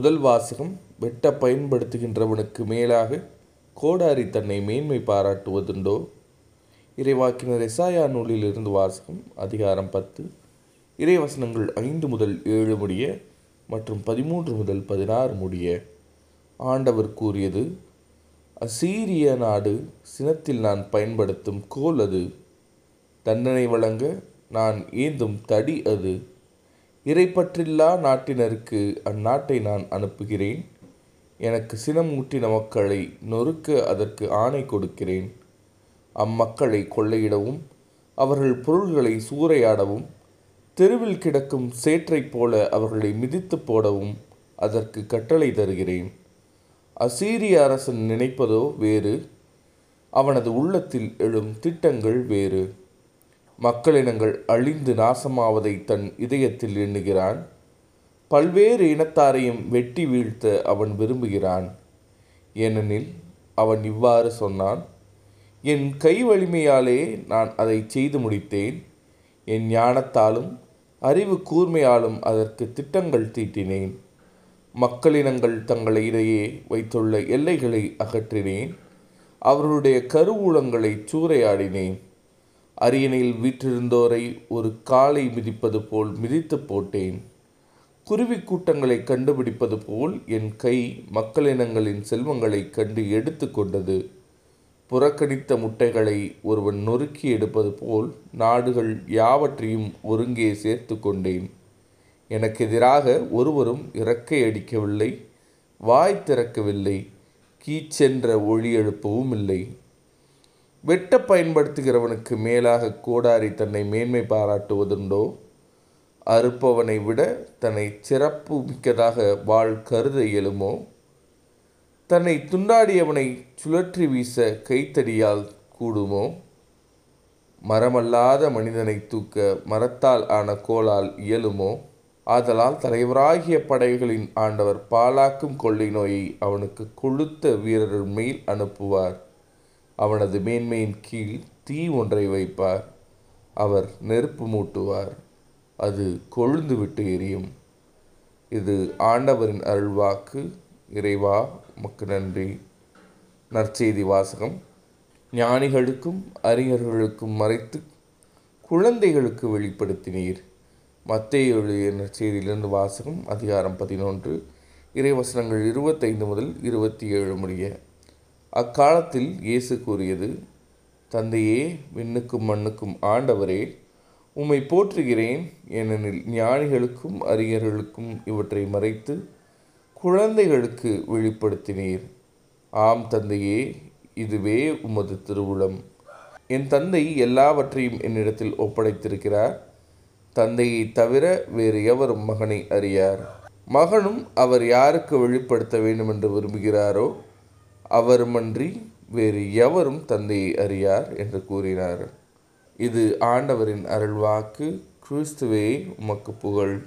முதல் வாசகம் வெட்ட பயன்படுத்துகின்றவனுக்கு மேலாக கோடாரி தன்னை மேன்மை பாராட்டுவதுண்டோ? இறைவாக்கினர் எசாயா நூலிலிருந்து வாசகம் அதிகாரம் பத்து. இறைவசனங்கள் ஐந்து முதல் ஏழு முடிய மற்றும் பதிமூன்று முதல் பதினாறு முடிய. ஆண்டவர் கூறியது அசீரிய நாடு சினத்தில் நான் பயன்படுத்தும் கோல் அது. தண்டனை வழங்க நான் ஏந்தும் தடி அது. இறைப்பற்றில்லா நாட்டினருக்கு அந்நாட்டை நான் அனுப்புகிறேன். எனக்கு சினம் ஊட்டின மக்களை நொறுக்க அதற்கு ஆணை கொடுக்கிறேன். அம்மக்களை கொள்ளையிடவும் அவர்கள் பொருள்களை சூறையாடவும் தெருவில் கிடக்கும் சேற்றைப் போல அவர்களை மிதித்து போடவும் அதற்கு கட்டளை தருகிறேன். அசீரிய அரசன் நினைப்பதோ வேறு அவனது உள்ளத்தில் எழும் திட்டங்கள் வேறு. மக்களினங்கள் அழிந்து நாசமாவதை தன் இதயத்தில் எண்ணுகிறான். பல்வேறு இனத்தாரையும் வெட்டி வீழ்த்த அவன் விரும்புகிறான். ஏனெனில் அவன் இவ்வாறு சொன்னான் என் கை வலிமையாலே நான் அதை செய்து முடித்தேன். என் ஞானத்தாலும் அறிவு கூர்மையாலும் அதற்கு திட்டங்கள் தீட்டினேன். மக்களினங்கள் தங்களை இடையே வைத்துள்ள எல்லைகளை அகற்றினேன். அவர்களுடைய கருவூலங்களை சூறையாடினேன். அரியணையில் வீற்றிருந்தோரை ஒரு காலை மிதிப்பது போல் மிதித்து போட்டேன். குருவி கூட்டங்களை கண்டுபிடிப்பது போல் என் கை மக்களினங்களின் செல்வங்களை கண்டு எடுத்து கொண்டது. புறக்கணித்த முட்டைகளை ஒருவன் நொறுக்கி எடுப்பது போல் நாடுகள் யாவற்றையும் ஒருங்கே சேர்த்து கொண்டேன். எனக்கு எதிராக ஒருவரும் இறக்கை அடிக்கவில்லை வாய் திறக்கவில்லை கீச்சென்ற ஒளி எழுப்பவும் இல்லை வெட்ட பயன்படுத்துகிறவனுக்கு மேலாக கோடாரி தன்னை மேன்மை பாராட்டுவதுண்டோ? அறுப்பவனை விட தன்னை சிறப்பு மிக்கதாக வாழ் கருத இயலுமோ? தன்னை துண்டாடியவனை சுழற்றி வீச கைத்தடியால் கூடுமோ? மரமல்லாத மனிதனை தூக்க மரத்தால் ஆன கோலால் இயலுமோ? ஆதலால் தலைவராகிய படைகளின் ஆண்டவர் பாலாக்கும் கொள்ளை நோயை அவனுக்கு கொளுத்த வீரர்கள் மேல் அனுப்புவார். அவனது மேன்மையின் கீழ் தீ ஒன்றை வைப்பார். அவர் நெருப்பு மூட்டுவார். அது கொழுந்து விட்டு எரியும். இது ஆண்டவரின் அருள்வாக்கு. இறைவா உமக்கு நன்றி. நற்செய்தி வாசகம். ஞானிகளுக்கும் அறிஞர்களுக்கும் மறைத்து குழந்தைகளுக்கு வெளிப்படுத்தினீர். மத்திய எழுதிய நற்செய்தியிலிருந்து வாசகம் அதிகாரம் பதினொன்று இறைவசனங்கள் இருபத்தைந்து முதல் இருபத்தி ஏழு முடிய. அக்காலத்தில் இயேசு கூறியது தந்தையே விண்ணுக்கும் மண்ணுக்கும் ஆண்டவரே உம்மை போற்றுகிறேன். ஏனெனில் ஞானிகளுக்கும் அறிஞர்களுக்கும் இவற்றை மறைத்து குழந்தைகளுக்கு வெளிப்படுத்தினீர். ஆம் தந்தையே இதுவே உமது திருவுளம். என் தந்தை எல்லாவற்றையும் என்னிடத்தில் ஒப்படைத்திருக்கிறார். தந்தையை தவிர வேறு எவரும் மகனை அறியார். மகனும் அவர் யாருக்கு வெளிப்படுத்த வேண்டும் என்று விரும்புகிறாரோ அவருமன்றி வேறு எவரும் தந்தையை அறியார் என்று கூறினார். இது ஆண்டவரின் அருள்வாக்கு கிறிஸ்துவே உமக்கு புகழ்.